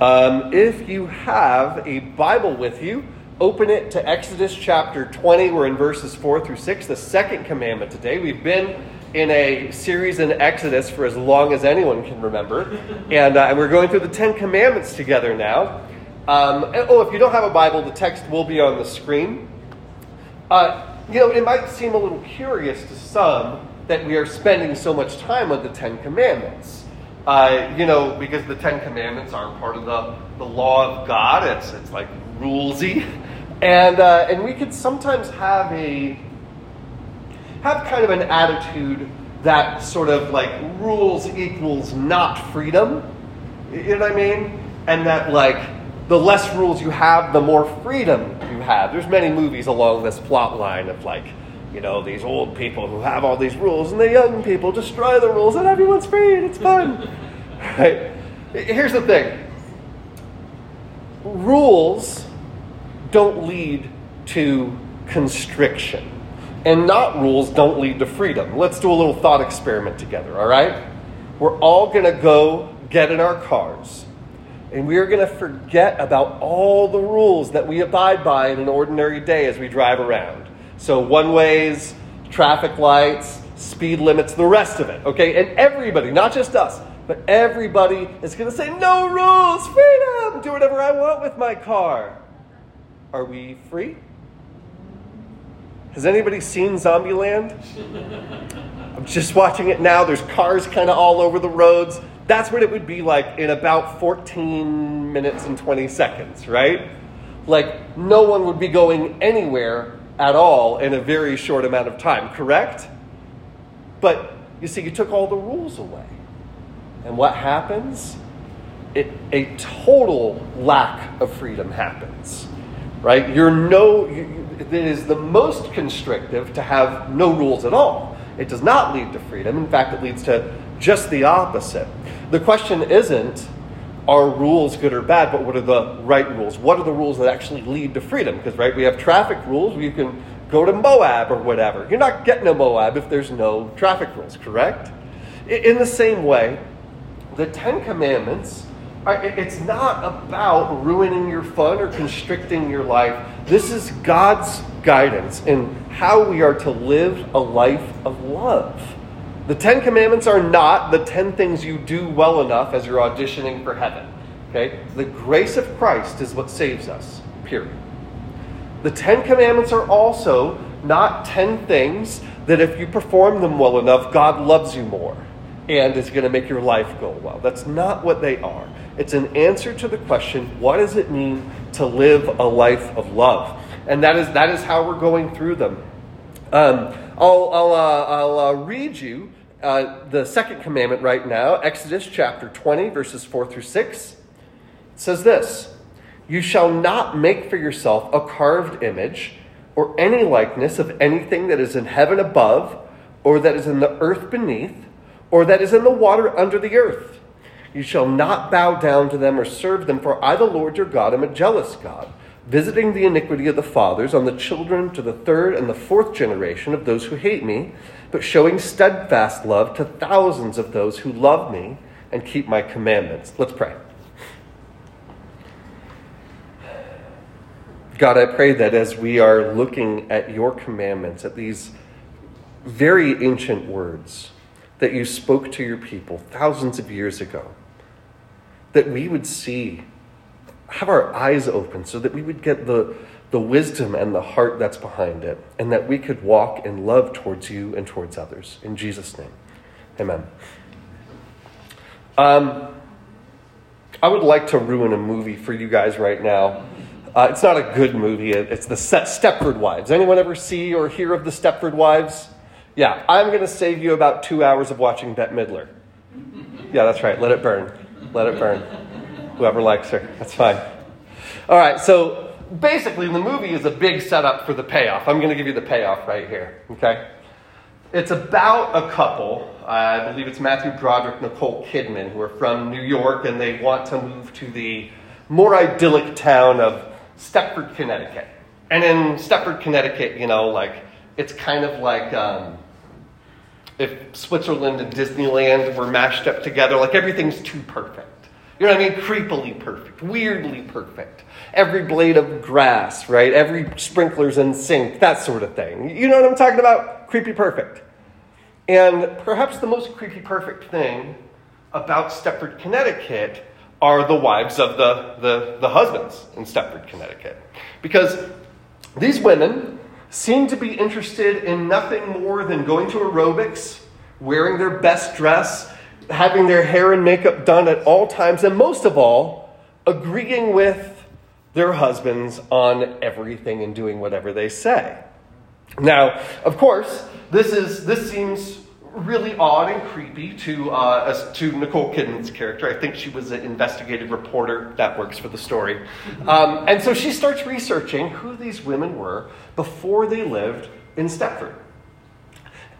Um, if you have a Bible with you, open it to Exodus chapter 20. We're in verses 4 through 6, the second commandment today. We've been in a series in Exodus for as long as anyone can remember, and, uh, and we're going through the Ten Commandments together now. Um, and, oh, if you don't have a Bible, the text will be on the screen. Uh, you know, it might seem a little curious to some that we are spending so much time on the Ten Commandments. Uh, you know, because the Ten Commandments are part of the, the law of God. It's, it's like rulesy. And, uh, and we could sometimes have a have kind of an attitude that sort of like rules equals not freedom. You know what I mean? And that like the less rules you have, the more freedom you have. There's many movies along this plot line of like, you know, these old people who have all these rules, and the young people destroy the rules, and everyone's free, and it's fun. right? Here's the thing rules don't lead to constriction, and not rules don't lead to freedom. Let's do a little thought experiment together, all right? We're all going to go get in our cars and we are going to forget about all the rules that we abide by in an ordinary day as we drive around. So, one ways, traffic lights, speed limits, the rest of it. Okay? And everybody, not just us, but everybody is going to say, no rules, freedom, do whatever I want with my car. Are we free? Has anybody seen Zombieland? I'm just watching it now. There's cars kind of all over the roads. That's what it would be like in about 14 minutes and 20 seconds, right? Like, no one would be going anywhere at all in a very short amount of time, correct? But you see, you took all the rules away. And what happens? It, a total lack of freedom happens, right? You're no, you, it is the most constrictive to have no rules at all. It does not lead to freedom. In fact, it leads to just the opposite. The question isn't, are rules good or bad, but what are the right rules? What are the rules that actually lead to freedom? Because, right, we have traffic rules. You can go to Moab or whatever. You're not getting to Moab if there's no traffic rules, correct? In the same way, the Ten Commandments, are, it's not about ruining your fun or constricting your life. This is God's guidance in how we are to live a life of love. The Ten Commandments are not the ten things you do well enough as you're auditioning for heaven. Okay? The grace of Christ is what saves us, period. The Ten Commandments are also not ten things that if you perform them well enough, God loves you more and is going to make your life go well. That's not what they are. It's an answer to the question what does it mean to live a life of love? And that is, that is how we're going through them. Um, I'll, I'll, uh, I'll uh, read you uh, the second commandment right now, Exodus chapter 20, verses 4 through 6. It says this You shall not make for yourself a carved image or any likeness of anything that is in heaven above, or that is in the earth beneath, or that is in the water under the earth. You shall not bow down to them or serve them, for I, the Lord your God, am a jealous God visiting the iniquity of the fathers on the children to the third and the fourth generation of those who hate me, but showing steadfast love to thousands of those who love me and keep my commandments. Let's pray. God, I pray that as we are looking at your commandments, at these very ancient words that you spoke to your people thousands of years ago, that we would see have our eyes open so that we would get the, the wisdom and the heart that's behind it, and that we could walk in love towards you and towards others. In Jesus' name, amen. Um, I would like to ruin a movie for you guys right now. Uh, it's not a good movie. It's the Stepford Wives. Anyone ever see or hear of the Stepford Wives? Yeah, I'm going to save you about two hours of watching Bette Midler. Yeah, that's right. Let it burn. Let it burn whoever likes her. That's fine. All right, so basically, the movie is a big setup for the payoff. I'm going to give you the payoff right here, okay? It's about a couple. I believe it's Matthew Broderick, Nicole Kidman, who are from New York, and they want to move to the more idyllic town of Stepford, Connecticut. And in Stepford, Connecticut, you know, like, it's kind of like um, if Switzerland and Disneyland were mashed up together, like everything's too perfect. You know what I mean? Creepily perfect, weirdly perfect. Every blade of grass, right? Every sprinkler's in sync, that sort of thing. You know what I'm talking about? Creepy perfect. And perhaps the most creepy perfect thing about Stepford, Connecticut are the wives of the, the, the husbands in Stepford, Connecticut. Because these women seem to be interested in nothing more than going to aerobics, wearing their best dress, having their hair and makeup done at all times, and most of all, agreeing with their husbands on everything and doing whatever they say. Now, of course, this is this seems really odd and creepy to uh, to Nicole Kidman's character. I think she was an investigative reporter. That works for the story. Um, and so she starts researching who these women were before they lived in Stepford.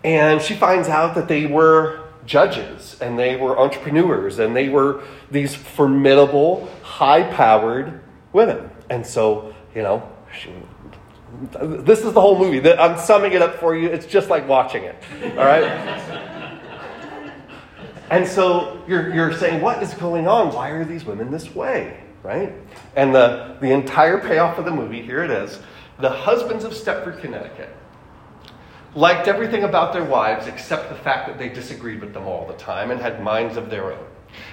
And she finds out that they were judges and they were entrepreneurs and they were these formidable, high powered women. And so, you know, she, this is the whole movie. I'm summing it up for you. It's just like watching it. All right? and so you're, you're saying, what is going on? Why are these women this way? Right? And the, the entire payoff of the movie here it is. The husbands of Stepford, Connecticut liked everything about their wives except the fact that they disagreed with them all the time and had minds of their own.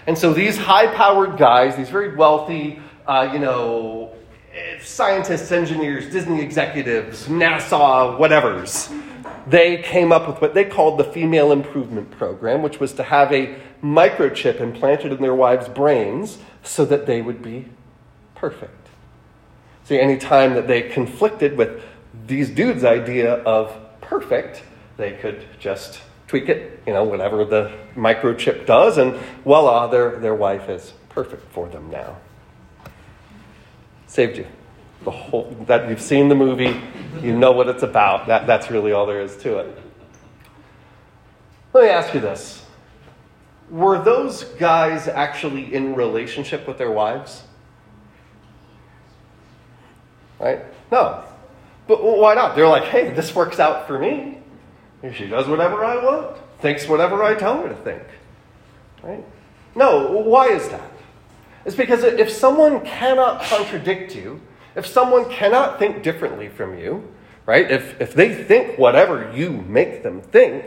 And so these high powered guys, these very wealthy, uh, you know, scientists, engineers, Disney executives, NASA, whatevers, they came up with what they called the Female Improvement Program, which was to have a microchip implanted in their wives' brains so that they would be perfect. See, any time that they conflicted with these dudes' idea of perfect, they could just tweak it, you know, whatever the microchip does, and voila, their, their wife is perfect for them now. Saved you. The whole that you've seen the movie, you know what it's about. That, that's really all there is to it. Let me ask you this. Were those guys actually in relationship with their wives? Right? No. But why not? They're like, hey, this works out for me. She does whatever I want, thinks whatever I tell her to think. Right? No, why is that? It's because if someone cannot contradict you, if someone cannot think differently from you, right? If, if they think whatever you make them think,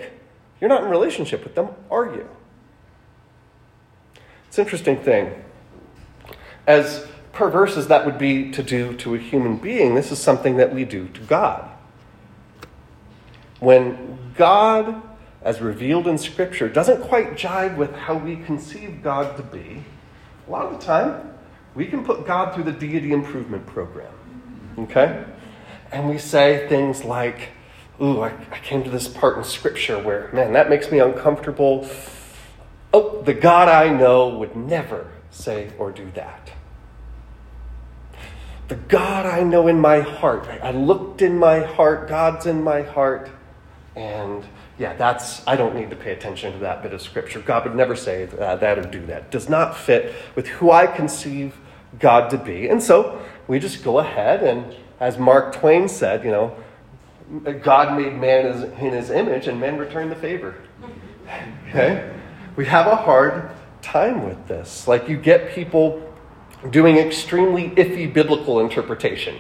you're not in relationship with them, are you? It's an interesting thing. As perverse as that would be to do to a human being, this is something that we do to God. When God, as revealed in Scripture, doesn't quite jive with how we conceive God to be, a lot of the time we can put God through the deity improvement program. Okay? And we say things like, Ooh, I, I came to this part in Scripture where, man, that makes me uncomfortable. Oh, the God I know would never say or do that the God I know in my heart. I looked in my heart, God's in my heart. And yeah, that's, I don't need to pay attention to that bit of scripture. God would never say that, that or do that. Does not fit with who I conceive God to be. And so we just go ahead and, as Mark Twain said, you know, God made man in his image and men return the favor. Okay? We have a hard time with this. Like you get people doing extremely iffy biblical interpretation.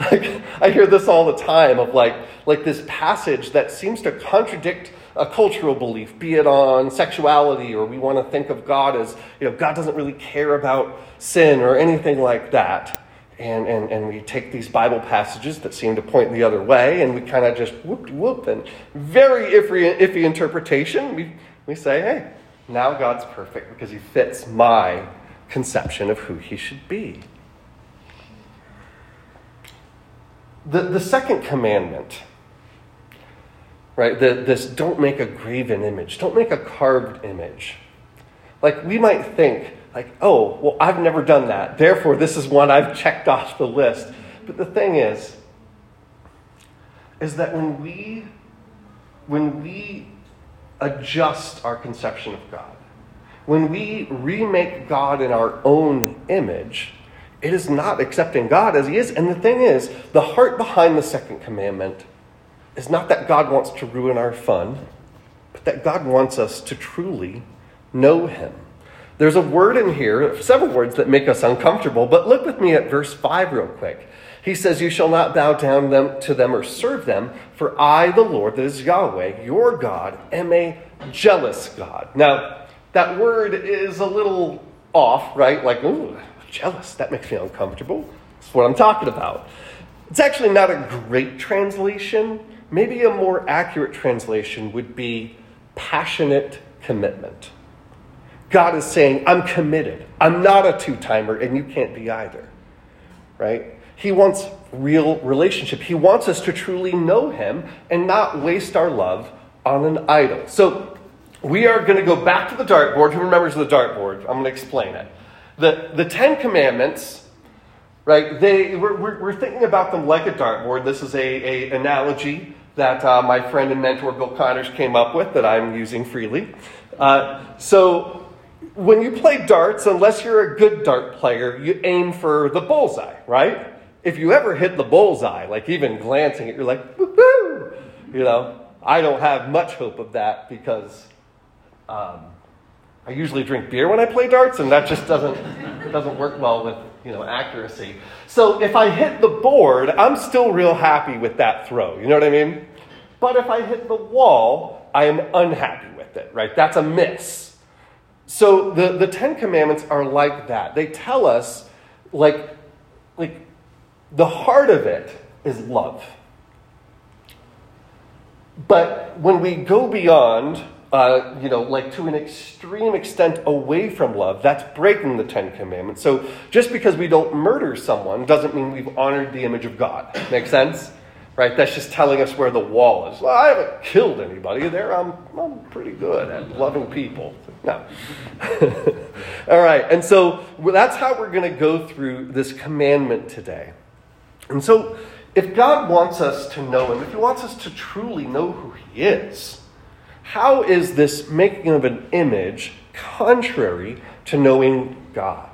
Like, I hear this all the time of like, like this passage that seems to contradict a cultural belief, be it on sexuality or we want to think of God as, you know, God doesn't really care about sin or anything like that. And, and, and we take these Bible passages that seem to point the other way and we kind of just whoop whoop and very iffy, iffy interpretation. We, we say, hey, now God's perfect because he fits my conception of who he should be. The, the second commandment, right, the, this don't make a graven image, don't make a carved image. Like we might think, like, oh, well, I've never done that, therefore this is one I've checked off the list. But the thing is, is that when we when we adjust our conception of God, when we remake God in our own image, it is not accepting God as He is. And the thing is, the heart behind the second commandment is not that God wants to ruin our fun, but that God wants us to truly know Him. There's a word in here, several words that make us uncomfortable, but look with me at verse 5 real quick. He says, You shall not bow down them, to them or serve them, for I, the Lord, that is Yahweh, your God, am a jealous God. Now, that word is a little off, right? Like, ooh, jealous. That makes me uncomfortable. That's what I'm talking about. It's actually not a great translation. Maybe a more accurate translation would be passionate commitment. God is saying, I'm committed. I'm not a two timer, and you can't be either. Right? He wants real relationship. He wants us to truly know Him and not waste our love on an idol. So we are going to go back to the dartboard. Who remembers the dartboard? I'm going to explain it. The, the Ten Commandments, right, they, we're, we're, thinking about them like a dartboard. This is a, a analogy that uh, my friend and mentor Bill Connors came up with that I'm using freely. Uh, so when you play darts, unless you're a good dart player, you aim for the bullseye, right? if you ever hit the bullseye, like even glancing at, you're like, You know, I don't have much hope of that because um, I usually drink beer when I play darts, and that just doesn't doesn't work well with you know accuracy. So if I hit the board, I'm still real happy with that throw. You know what I mean? But if I hit the wall, I am unhappy with it. Right? That's a miss. So the the Ten Commandments are like that. They tell us like like the heart of it is love. But when we go beyond, uh, you know, like to an extreme extent away from love, that's breaking the Ten Commandments. So just because we don't murder someone doesn't mean we've honored the image of God. Make sense? Right? That's just telling us where the wall is. Well, I haven't killed anybody there. I'm, I'm pretty good at loving people. No. All right. And so that's how we're going to go through this commandment today. And so, if God wants us to know Him, if He wants us to truly know who He is, how is this making of an image contrary to knowing God?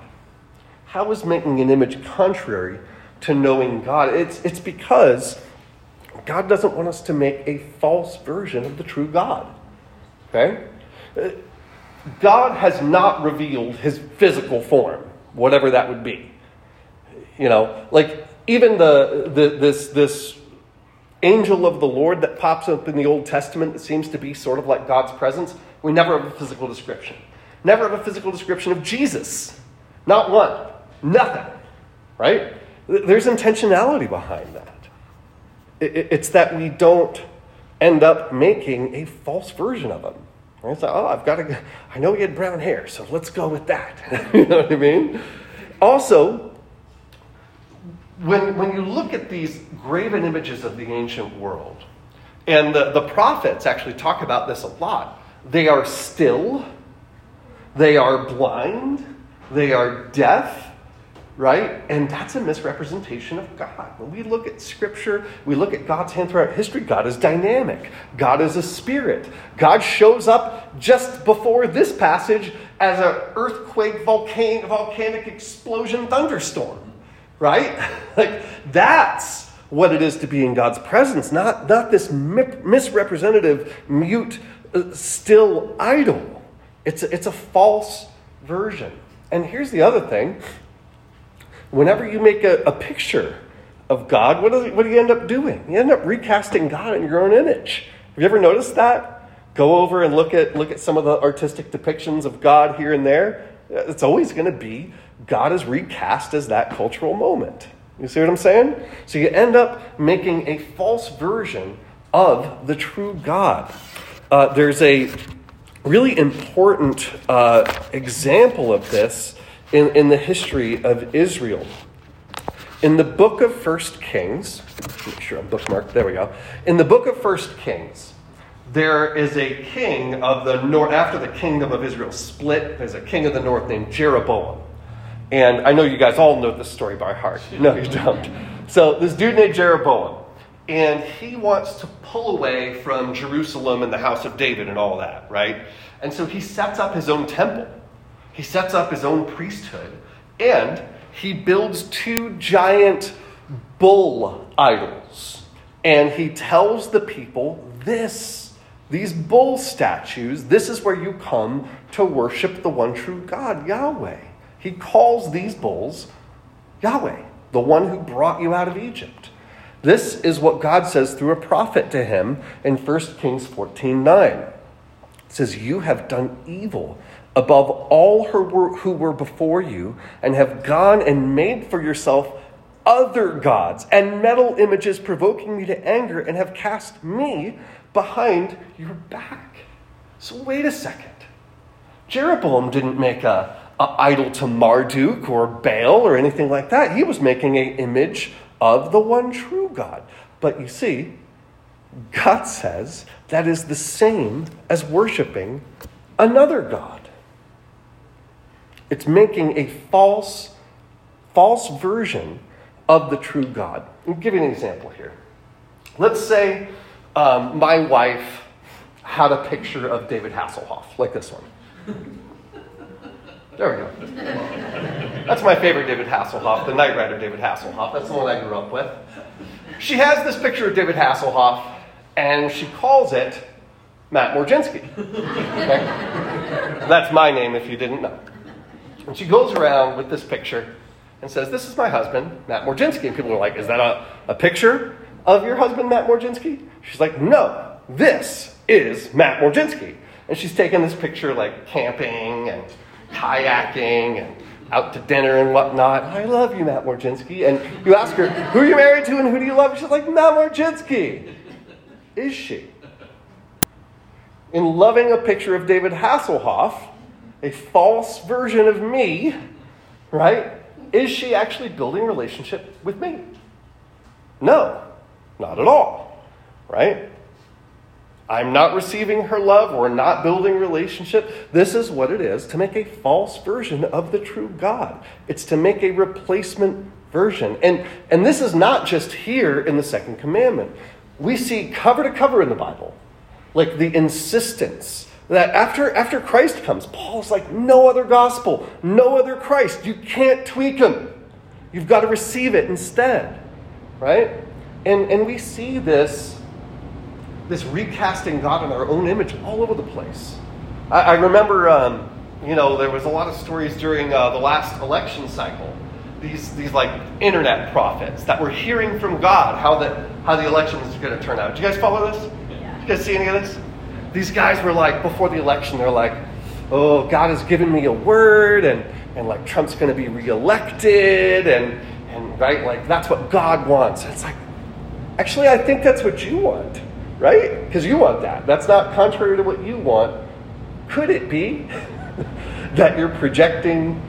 How is making an image contrary to knowing God? It's, it's because God doesn't want us to make a false version of the true God. Okay? God has not revealed his physical form, whatever that would be. You know, like even the, the, this, this angel of the Lord that pops up in the Old Testament that seems to be sort of like God's presence, we never have a physical description. Never have a physical description of Jesus. Not one. Nothing. Right? There's intentionality behind that. It's that we don't end up making a false version of him. Right? It's like, oh, I've got to, I know he had brown hair, so let's go with that. you know what I mean? Also, when, when you look at these graven images of the ancient world, and the, the prophets actually talk about this a lot, they are still, they are blind, they are deaf, right? And that's a misrepresentation of God. When we look at Scripture, we look at God's hand throughout history, God is dynamic, God is a spirit. God shows up just before this passage as an earthquake, volcanic, volcanic explosion, thunderstorm right? like that's what it is to be in God's presence, not, not this misrepresentative, mute, uh, still idol. It's a, it's a false version. And here's the other thing whenever you make a, a picture of God, what, what do you end up doing? You end up recasting God in your own image. Have you ever noticed that? Go over and look at, look at some of the artistic depictions of God here and there. It's always going to be God is recast as that cultural moment. You see what I'm saying? So you end up making a false version of the true God. Uh, there's a really important uh, example of this in, in the history of Israel. In the book of First Kings, make sure I'm bookmarked, there we go. In the book of First Kings, there is a king of the north, after the kingdom of Israel split, there's a king of the north named Jeroboam. And I know you guys all know this story by heart. No, you don't. So, this dude named Jeroboam, and he wants to pull away from Jerusalem and the house of David and all that, right? And so he sets up his own temple, he sets up his own priesthood, and he builds two giant bull idols. And he tells the people this these bull statues, this is where you come to worship the one true God, Yahweh. He calls these bulls Yahweh, the one who brought you out of Egypt. This is what God says through a prophet to him in 1 Kings 14 9. It says, You have done evil above all who were before you, and have gone and made for yourself other gods and metal images provoking me to anger, and have cast me behind your back. So, wait a second. Jeroboam didn't make a, a idol to Marduk or Baal or anything like that. He was making an image of the one true God. But you see, God says that is the same as worshiping another God. It's making a false, false version of the true God. I'll give you an example here. Let's say um, my wife had a picture of David Hasselhoff, like this one. There we go. That's my favorite David Hasselhoff, the Knight Rider David Hasselhoff. That's the one I grew up with. She has this picture of David Hasselhoff, and she calls it Matt Morginski. Okay? That's my name if you didn't know. And she goes around with this picture and says, This is my husband, Matt Morginski. And people are like, Is that a, a picture of your husband, Matt Morginski? She's like, No, this is Matt Morginski. And she's taken this picture like camping and kayaking and out to dinner and whatnot. I love you, Matt Morginski. And you ask her, Who are you married to and who do you love? She's like, Matt Morginski. Is she? In loving a picture of David Hasselhoff, a false version of me, right? Is she actually building a relationship with me? No, not at all, right? I'm not receiving her love. We're not building relationship. This is what it is to make a false version of the true God. It's to make a replacement version. And, and this is not just here in the second commandment. We see cover to cover in the Bible, like the insistence that after, after Christ comes, Paul's like, no other gospel, no other Christ. You can't tweak him. You've got to receive it instead, right? And, and we see this, this recasting God in our own image all over the place. I, I remember, um, you know, there was a lot of stories during uh, the last election cycle. These, these like internet prophets that were hearing from God how the, how the election was going to turn out. Do you guys follow this? Yeah. You guys see any of this? These guys were like, before the election, they're like, oh, God has given me a word, and, and like Trump's going to be reelected, and, and right, like that's what God wants. it's like, actually, I think that's what you want, right? Because you want that. That's not contrary to what you want. Could it be that you're projecting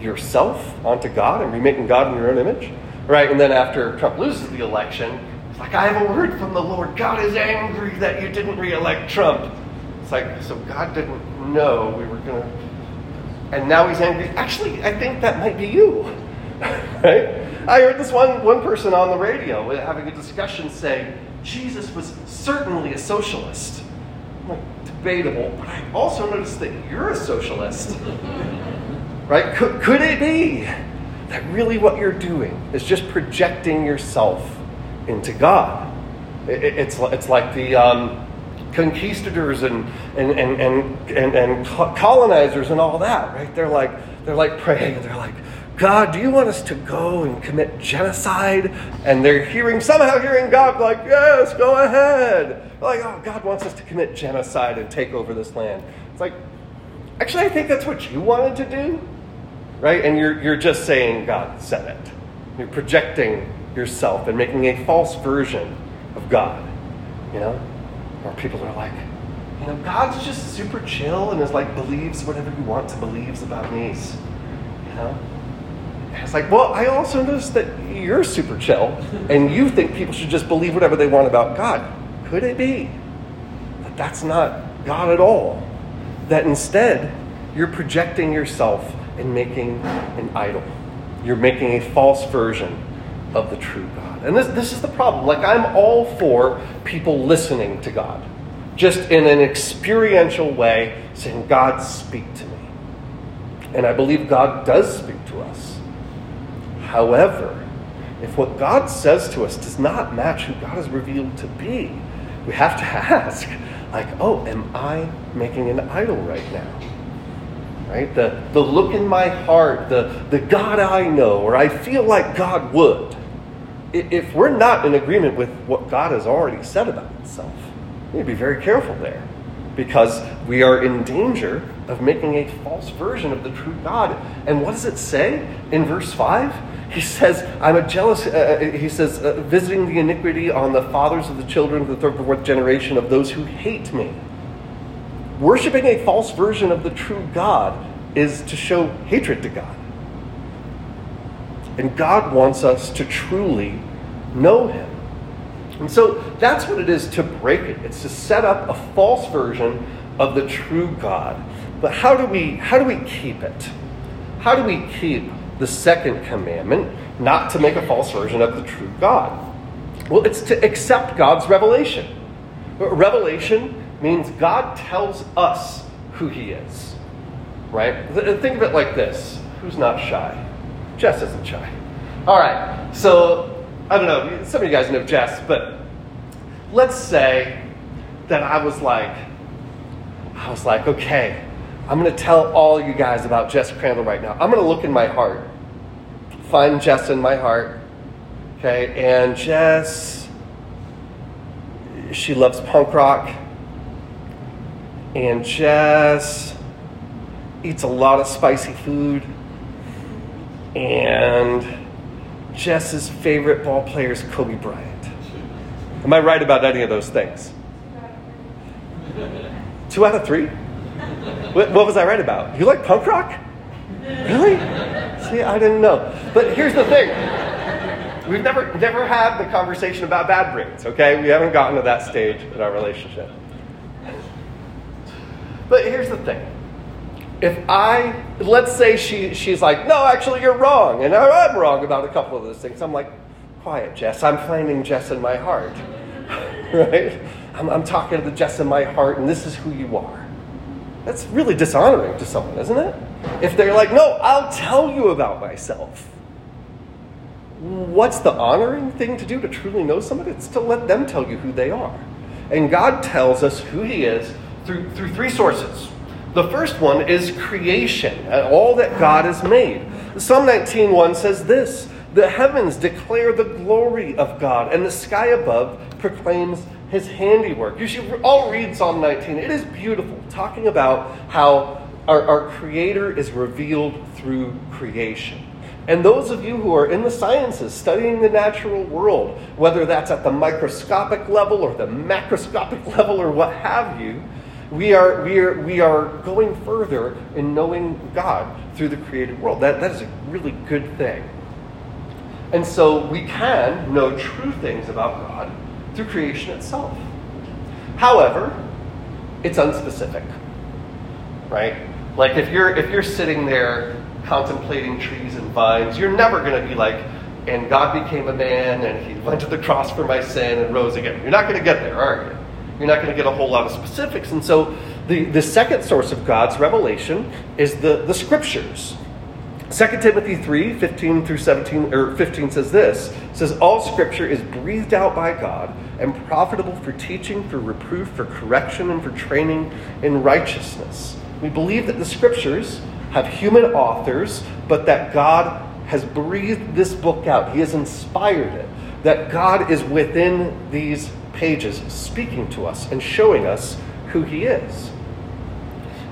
yourself onto God and remaking God in your own image? Right? And then after Trump loses the election, it's like, I have a word from the Lord. God is angry that you didn't re-elect Trump. It's like, so God didn't know we were going to. And now he's angry. Actually, I think that might be you. right? I heard this one, one person on the radio having a discussion say, Jesus was certainly a socialist. Like, debatable, but I also noticed that you're a socialist. right? Could, could it be that really what you're doing is just projecting yourself into God. It, it's, it's like the um, conquistadors and, and, and, and, and, and colonizers and all that, right? They're like, they're like praying, and they're like, God, do you want us to go and commit genocide? And they're hearing, somehow hearing God like, yes, go ahead. Like, oh, God wants us to commit genocide and take over this land. It's like, actually, I think that's what you wanted to do, right? And you're, you're just saying God said it. You're projecting yourself and making a false version of God. You know? Or people are like, you know, God's just super chill and is like believes whatever he wants to believes about me. You know? It's like, well, I also noticed that you're super chill and you think people should just believe whatever they want about God. Could it be that that's not God at all? That instead you're projecting yourself and making an idol. You're making a false version of the true God. And this, this is the problem. Like, I'm all for people listening to God, just in an experiential way, saying, God, speak to me. And I believe God does speak to us. However, if what God says to us does not match who God is revealed to be, we have to ask, like, oh, am I making an idol right now? right? The, the look in my heart, the, the God I know, or I feel like God would. If we're not in agreement with what God has already said about himself, we need to be very careful there because we are in danger of making a false version of the true God. And what does it say in verse 5? He says, I'm a jealous, uh, uh, he says, uh, visiting the iniquity on the fathers of the children of the third and fourth generation of those who hate me. Worshipping a false version of the true God is to show hatred to God. And God wants us to truly know Him. And so that's what it is to break it. It's to set up a false version of the true God. But how do we how do we keep it? How do we keep the second commandment, not to make a false version of the true God? Well, it's to accept God's revelation. Revelation means God tells us who he is. Right? Think of it like this. Who's not shy? Jess isn't shy. All right. So I don't know, some of you guys know Jess, but let's say that I was like, I was like, okay, I'm going to tell all you guys about Jess Crandall right now. I'm going to look in my heart, find Jess in my heart, okay, and Jess, she loves punk rock, and Jess eats a lot of spicy food, and Jess's favorite ball player is Kobe Bryant. Am I right about any of those things? Two out of three? What, what was I right about? You like punk rock? Really? See, I didn't know. But here's the thing. We've never, never had the conversation about Bad Brains, okay? We haven't gotten to that stage in our relationship. But here's the thing if I, let's say she, she's like, no, actually, you're wrong, and I'm wrong about a couple of those things. I'm like, quiet, Jess. I'm flaming Jess in my heart, right? I'm, I'm talking to the Jess in my heart, and this is who you are. That's really dishonoring to someone, isn't it? If they're like, no, I'll tell you about myself. What's the honoring thing to do to truly know somebody? It's to let them tell you who they are. And God tells us who He is through, through three sources the first one is creation, all that God has made. Psalm 19:1 says this: "The heavens declare the glory of God, and the sky above proclaims his handiwork." You should all read Psalm 19. It is beautiful, talking about how our, our creator is revealed through creation. And those of you who are in the sciences studying the natural world, whether that's at the microscopic level or the macroscopic level or what have you, we are, we are, we are going further in knowing God through the created world. That, that is a really good thing. And so we can know true things about God through creation itself. However, it's unspecific. Right? Like if you're if you're sitting there contemplating trees and vines, you're never going to be like, and God became a man and he went to the cross for my sin and rose again. You're not going to get there, are you? you're not going to get a whole lot of specifics. And so the, the second source of God's revelation is the, the scriptures. 2 Timothy 3, 15 through 17, or 15 says this says, All scripture is breathed out by God and profitable for teaching, for reproof, for correction, and for training in righteousness. We believe that the scriptures have human authors, but that God has breathed this book out. He has inspired it. That God is within these pages speaking to us and showing us who He is.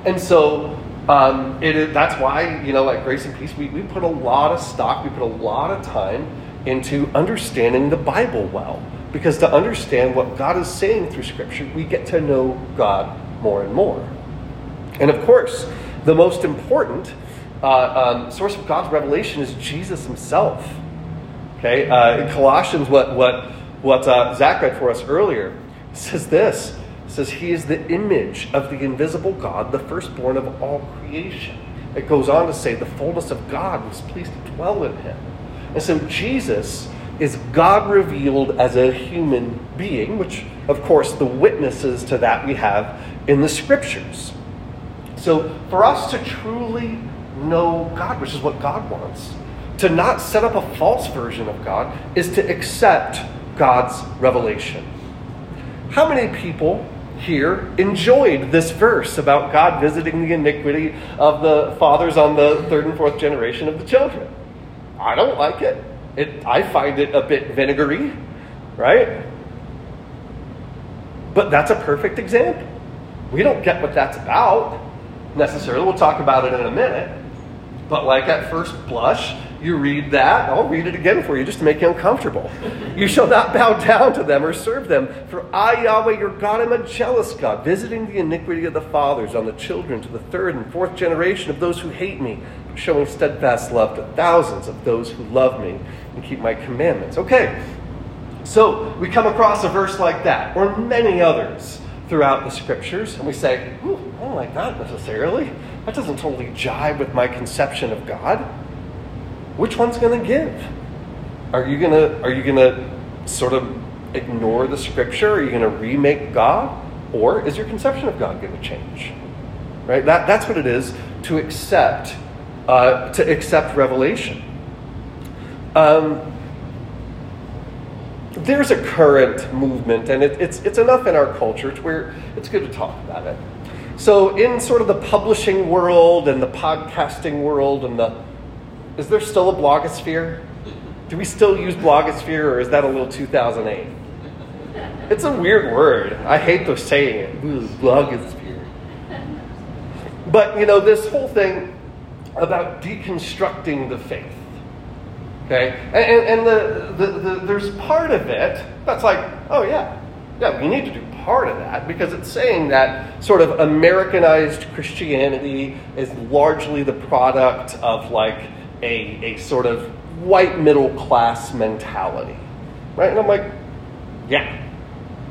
And so um, it, that's why, you know, at Grace and Peace, we, we put a lot of stock, we put a lot of time into understanding the Bible well. Because to understand what God is saying through Scripture, we get to know God more and more. And of course, the most important uh, um, source of God's revelation is Jesus Himself. Okay, uh, in Colossians, what what what uh, Zach read for us earlier. says this says, He is the image of the invisible God, the firstborn of all creation. It goes on to say, The fullness of God was pleased to dwell in him. And so Jesus is God revealed as a human being, which, of course, the witnesses to that we have in the scriptures. So for us to truly know God, which is what God wants, to not set up a false version of God, is to accept God's revelation. How many people here enjoyed this verse about God visiting the iniquity of the fathers on the third and fourth generation of the children. I don't like it. it I find it a bit vinegary, right? But that's a perfect example. We don't get what that's about necessarily. We'll talk about it in a minute. But, like at first blush, you read that. I'll read it again for you just to make you uncomfortable. you shall not bow down to them or serve them. For I, Yahweh, your God, am a jealous God, visiting the iniquity of the fathers on the children to the third and fourth generation of those who hate me, showing steadfast love to thousands of those who love me and keep my commandments. Okay, so we come across a verse like that, or many others throughout the scriptures, and we say, I don't like that necessarily. That doesn't totally jive with my conception of God. Which one's going to give? Are you going to are you going to sort of ignore the scripture? Are you going to remake God, or is your conception of God going to change? Right. That that's what it is to accept uh, to accept revelation. Um, there's a current movement, and it, it's, it's enough in our culture to where it's good to talk about it. So, in sort of the publishing world and the podcasting world, and the is there still a blogosphere? Do we still use blogosphere, or is that a little 2008? It's a weird word. I hate the saying it. blogosphere. But you know, this whole thing about deconstructing the faith Okay? And, and, and the, the, the, there's part of it that's like, oh, yeah, yeah, we need to do part of that because it's saying that sort of Americanized Christianity is largely the product of like a, a sort of white middle class mentality. Right? And I'm like, yeah,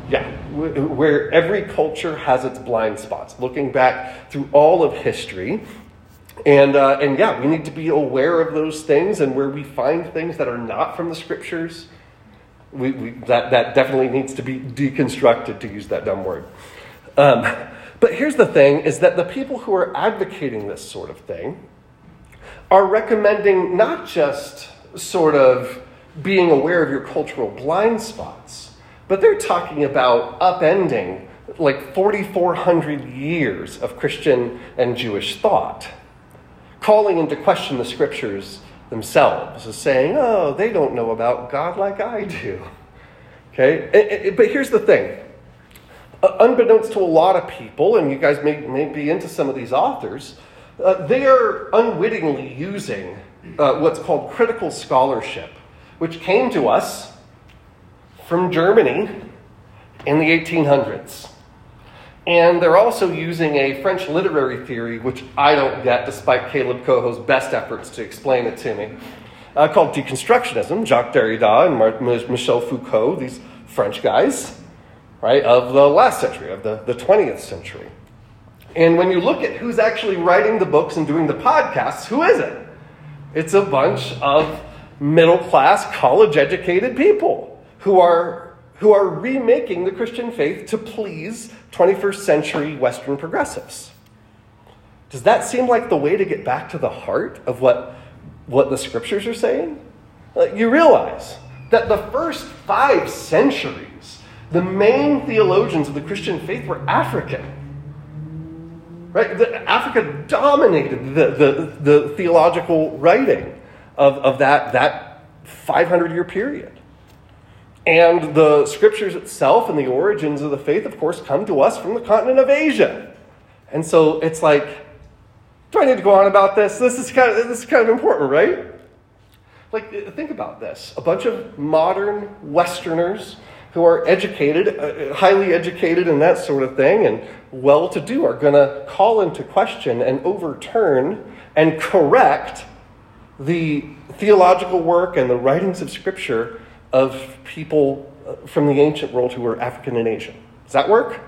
yeah, where every culture has its blind spots. Looking back through all of history, and, uh, and yeah, we need to be aware of those things, and where we find things that are not from the scriptures, we, we, that, that definitely needs to be deconstructed, to use that dumb word. Um, but here's the thing is that the people who are advocating this sort of thing are recommending not just sort of being aware of your cultural blind spots, but they're talking about upending like 4,400 years of Christian and Jewish thought calling into question the scriptures themselves, as saying, oh, they don't know about God like I do. Okay? But here's the thing. Uh, unbeknownst to a lot of people, and you guys may, may be into some of these authors, uh, they are unwittingly using uh, what's called critical scholarship, which came to us from Germany in the 1800s. And they're also using a French literary theory, which I don't get, despite Caleb Coho's best efforts to explain it to me, uh, called deconstructionism. Jacques Derrida and Michel Foucault, these French guys, right, of the last century, of the, the 20th century. And when you look at who's actually writing the books and doing the podcasts, who is it? It's a bunch of middle class, college educated people who are who are remaking the Christian faith to please 21st century Western progressives. Does that seem like the way to get back to the heart of what, what the scriptures are saying? Uh, you realize that the first five centuries, the main theologians of the Christian faith were African. Right? The, Africa dominated the, the, the theological writing of, of that, that 500 year period. And the scriptures itself and the origins of the faith, of course, come to us from the continent of Asia. And so it's like, do I need to go on about this? This is kind of, this is kind of important, right? Like, think about this. A bunch of modern Westerners who are educated, uh, highly educated, and that sort of thing, and well to do, are going to call into question and overturn and correct the theological work and the writings of Scripture of people uh, from the ancient world who were African and Asian. Does that work?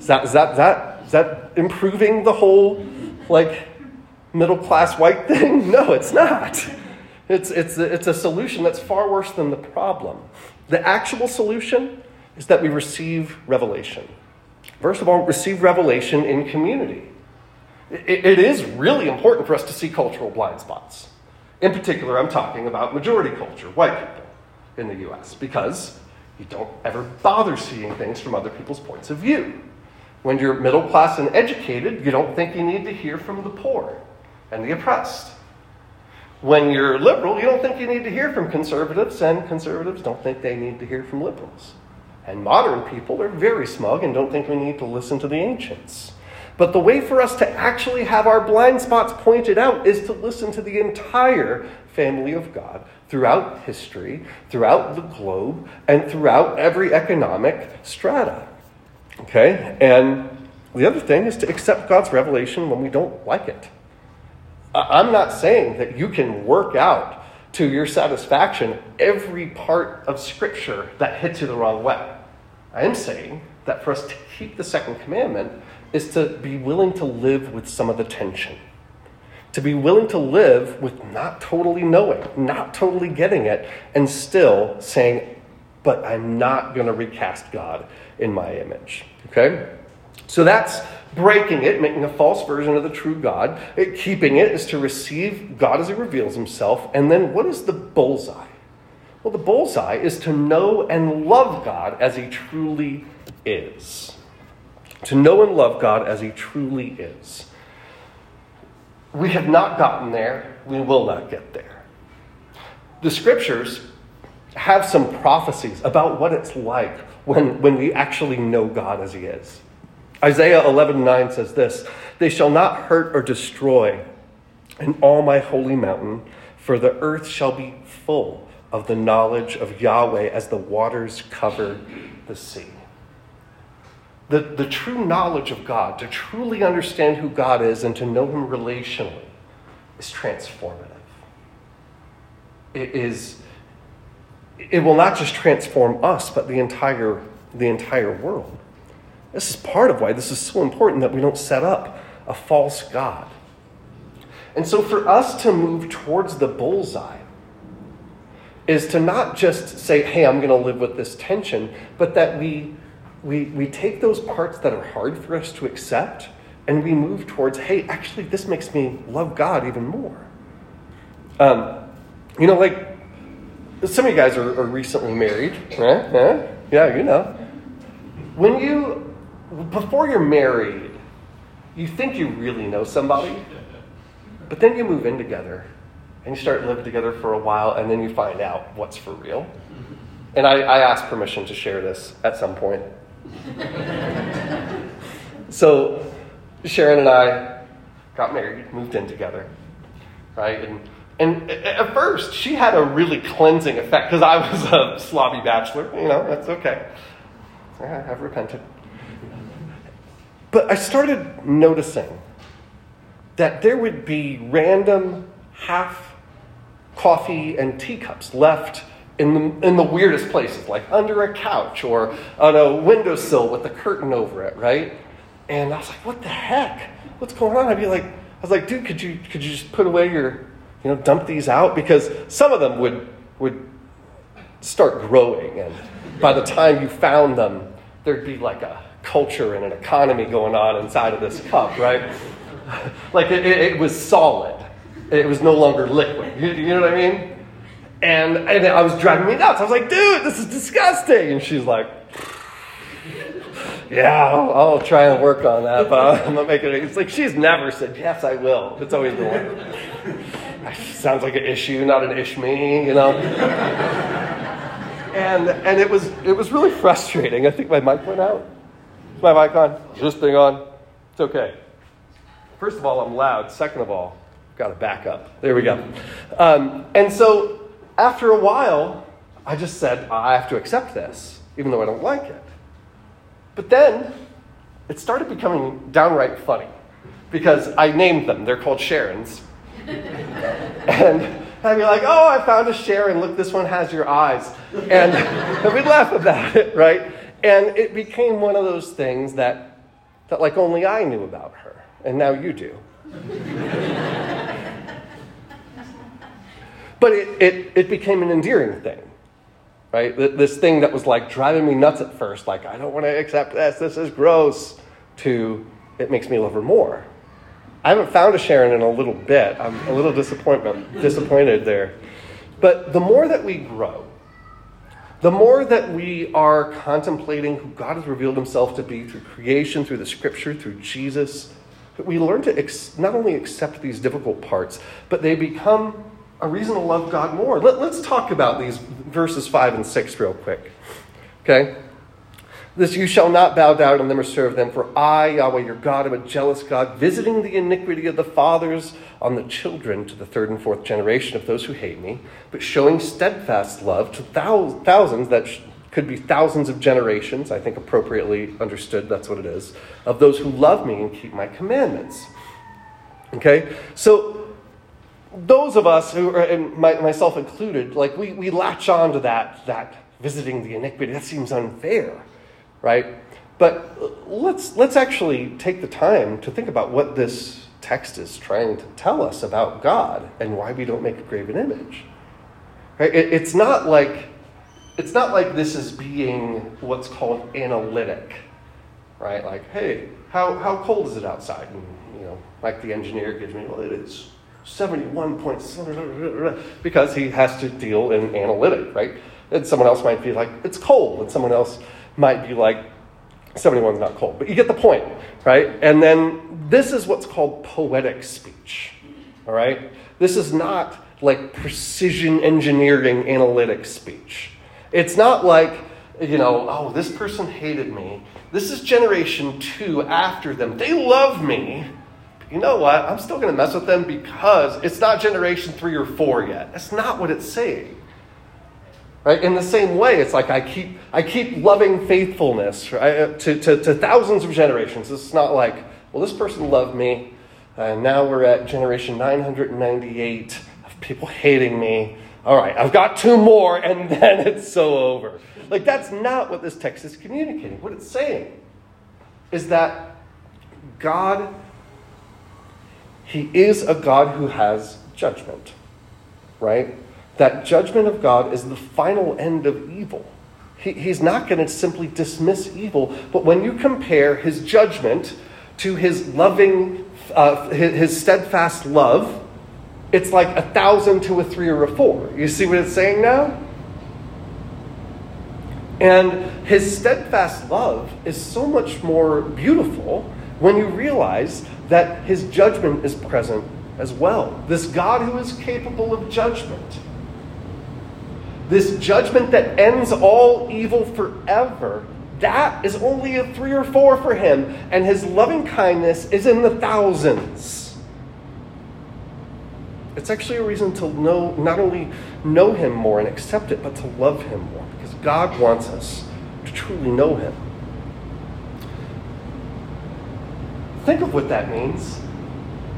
Is that, is that, that, is that improving the whole, like, middle class white thing? No, it's not. It's, it's, it's a solution that's far worse than the problem. The actual solution is that we receive revelation. First of all, receive revelation in community. it, it is really important for us to see cultural blind spots. In particular, I'm talking about majority culture, white people in the US because you don't ever bother seeing things from other people's points of view. When you're middle class and educated, you don't think you need to hear from the poor and the oppressed. When you're liberal, you don't think you need to hear from conservatives, and conservatives don't think they need to hear from liberals. And modern people are very smug and don't think we need to listen to the ancients. But the way for us to actually have our blind spots pointed out is to listen to the entire family of God throughout history, throughout the globe, and throughout every economic strata. Okay? And the other thing is to accept God's revelation when we don't like it. I'm not saying that you can work out to your satisfaction every part of Scripture that hits you the wrong way. I am saying that for us to keep the second commandment is to be willing to live with some of the tension. To be willing to live with not totally knowing, not totally getting it, and still saying, but I'm not going to recast God in my image. Okay? So that's breaking it, making a false version of the true God. It, keeping it is to receive God as he reveals himself. And then what is the bullseye? Well, the bullseye is to know and love God as he truly is. To know and love God as he truly is. We have not gotten there. We will not get there. The scriptures have some prophecies about what it's like when, when we actually know God as he is. Isaiah 11 9 says this They shall not hurt or destroy in all my holy mountain, for the earth shall be full of the knowledge of Yahweh as the waters cover the sea. The, the true knowledge of God, to truly understand who God is and to know Him relationally, is transformative. It is. It will not just transform us, but the entire, the entire world. This is part of why this is so important that we don't set up a false God. And so, for us to move towards the bullseye is to not just say, hey, I'm going to live with this tension, but that we, we, we take those parts that are hard for us to accept and we move towards, hey, actually, this makes me love God even more. Um, you know, like some of you guys are, are recently married, right? Yeah, yeah, you know. When you before you're married, you think you really know somebody, but then you move in together and you start living together for a while, and then you find out what's for real. And I, I asked permission to share this at some point. so, Sharon and I got married, moved in together, right? And, and at first, she had a really cleansing effect because I was a slobby bachelor. You know, that's okay. I've repented. But I started noticing that there would be random half coffee and teacups left in the, in the weirdest places, like under a couch or on a windowsill with a curtain over it, right? And I was like, what the heck? What's going on? I'd be like, I was like, dude, could you could you just put away your, you know, dump these out? Because some of them would would start growing and by the time you found them, there'd be like a culture and an economy going on inside of this cup, right? like it, it, was solid. It was no longer liquid. You, you know what I mean? And, and I was driving me nuts. I was like, dude, this is disgusting. And she's like, yeah, I'll, I'll, try and work on that, but I'm not making it. It's like she's never said, yes, I will. It's always the one. Sounds like an issue, not an ish me, you know? and, and it, was, it was really frustrating. I think my mic went out. My mic on? Is this thing on? It's okay. First of all, I'm loud. Second of all, got to back up. There we go. Um, and so after a while, I just said, I have to accept this, even though I don't like it. But then it started becoming downright funny because I named them. They're called Sharons. and I'd be like, oh, I found a Sharon. Look, this one has your eyes. And we'd laugh about it, right? And it became one of those things that, that like only I knew about her, and now you do. but it, it, it became an endearing thing, right? This thing that was like driving me nuts at first, like, I don't want to accept this, this is gross, to it makes me love her more. I haven't found a Sharon in a little bit. I'm a little disappointment, disappointed there. But the more that we grow, the more that we are contemplating who God has revealed himself to be through creation, through the scripture, through Jesus, we learn to ex- not only accept these difficult parts, but they become a reason to love God more. Let, us talk about these verses 5 and 6 real quick. Okay? This you shall not bow down to them or serve them, for I, Yahweh your God, am a jealous God, visiting the iniquity of the fathers on the children to the third and fourth generation of those who hate me, but showing steadfast love to thousands that could be thousands of generations, I think appropriately understood, that's what it is, of those who love me and keep my commandments. Okay? So, those of us who, are, and my, myself included, like we, we latch on to that, that visiting the iniquity. That seems unfair right? But let's, let's actually take the time to think about what this text is trying to tell us about God and why we don't make a graven image. Right? It, it's, not like, it's not like this is being what's called analytic, right? Like, hey, how, how cold is it outside? And, you know, like the engineer gives me, well, it is 71 points, because he has to deal in analytic, right? And someone else might be like, it's cold, and someone else might be like, 71 is not cold. But you get the point, right? And then this is what's called poetic speech, all right? This is not like precision engineering analytic speech. It's not like, you know, oh, this person hated me. This is generation two after them. They love me. You know what? I'm still going to mess with them because it's not generation three or four yet. That's not what it's saying. Right? In the same way, it's like I keep, I keep loving faithfulness right? Uh, to, to, to thousands of generations. It's not like, well, this person loved me, and now we're at generation 998 of people hating me. All right, I've got two more, and then it's so over. Like, that's not what this text is communicating. What it's saying is that God, He is a God who has judgment, right? That judgment of God is the final end of evil. He, he's not going to simply dismiss evil, but when you compare his judgment to his loving, uh, his, his steadfast love, it's like a thousand to a three or a four. You see what it's saying now? And his steadfast love is so much more beautiful when you realize that his judgment is present as well. This God who is capable of judgment this judgment that ends all evil forever, that is only a three or four for him, and his loving kindness is in the thousands. It's actually a reason to know not only know him more and accept it, but to love him more, because God wants us to truly know him. Think of what that means.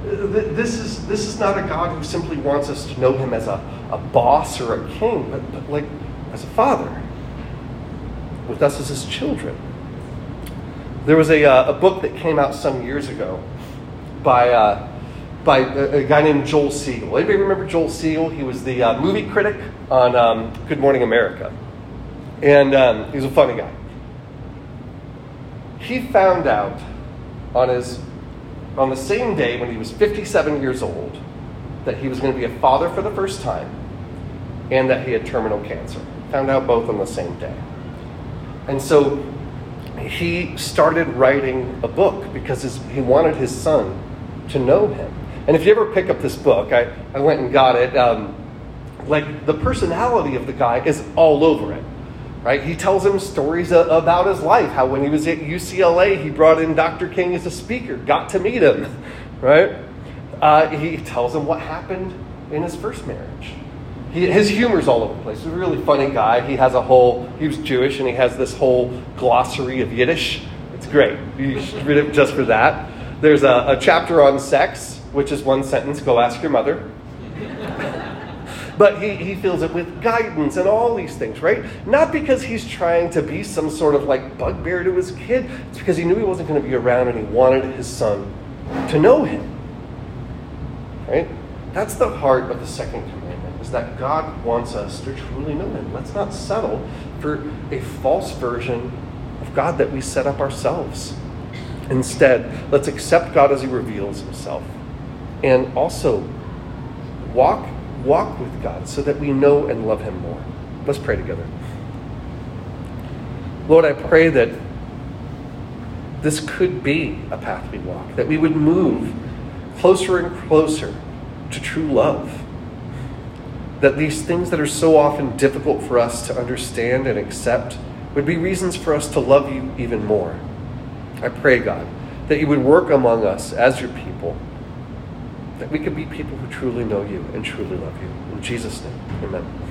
This is, this is not a God who simply wants us to know him as a, a boss or a king, but, but like as a father, with us as his children. There was a, uh, a book that came out some years ago by, uh, by a, a, guy named Joel Siegel. Anybody remember Joel Siegel? He was the uh, movie critic on um, Good Morning America. And um, he was a funny guy. He found out on his on the same day when he was 57 years old that he was going to be a father for the first time and that he had terminal cancer. Found out both on the same day. And so he started writing a book because his, he wanted his son to know him. And if you ever pick up this book, I, I went and got it. Um, like the personality of the guy is all over it right? He tells him stories about his life, how when he was at UCLA, he brought in Dr. King as a speaker, got to meet him, right? Uh, he tells him what happened in his first marriage. He, his humor's all over the place. He's a really funny guy. He has a whole, he was Jewish, and he has this whole glossary of Yiddish. It's great. You should read it just for that. There's a, a chapter on sex, which is one sentence go ask your mother. But he, he fills it with guidance and all these things, right? Not because he's trying to be some sort of like bugbear to his kid. It's because he knew he wasn't going to be around and he wanted his son to know him. Right? That's the heart of the second commandment, is that God wants us to truly know him. Let's not settle for a false version of God that we set up ourselves. Instead, let's accept God as he reveals himself. And also walk walk with God so that we know and love Him more. Let's pray together. Lord, I pray that this could be a path we walk, that we would move closer and closer to true love. That these things that are so often difficult for us to understand and accept would be reasons for us to love you even more. I pray, God, that you would work among us as your people, that we could be people who truly know you and truly love you. In Jesus' name, amen.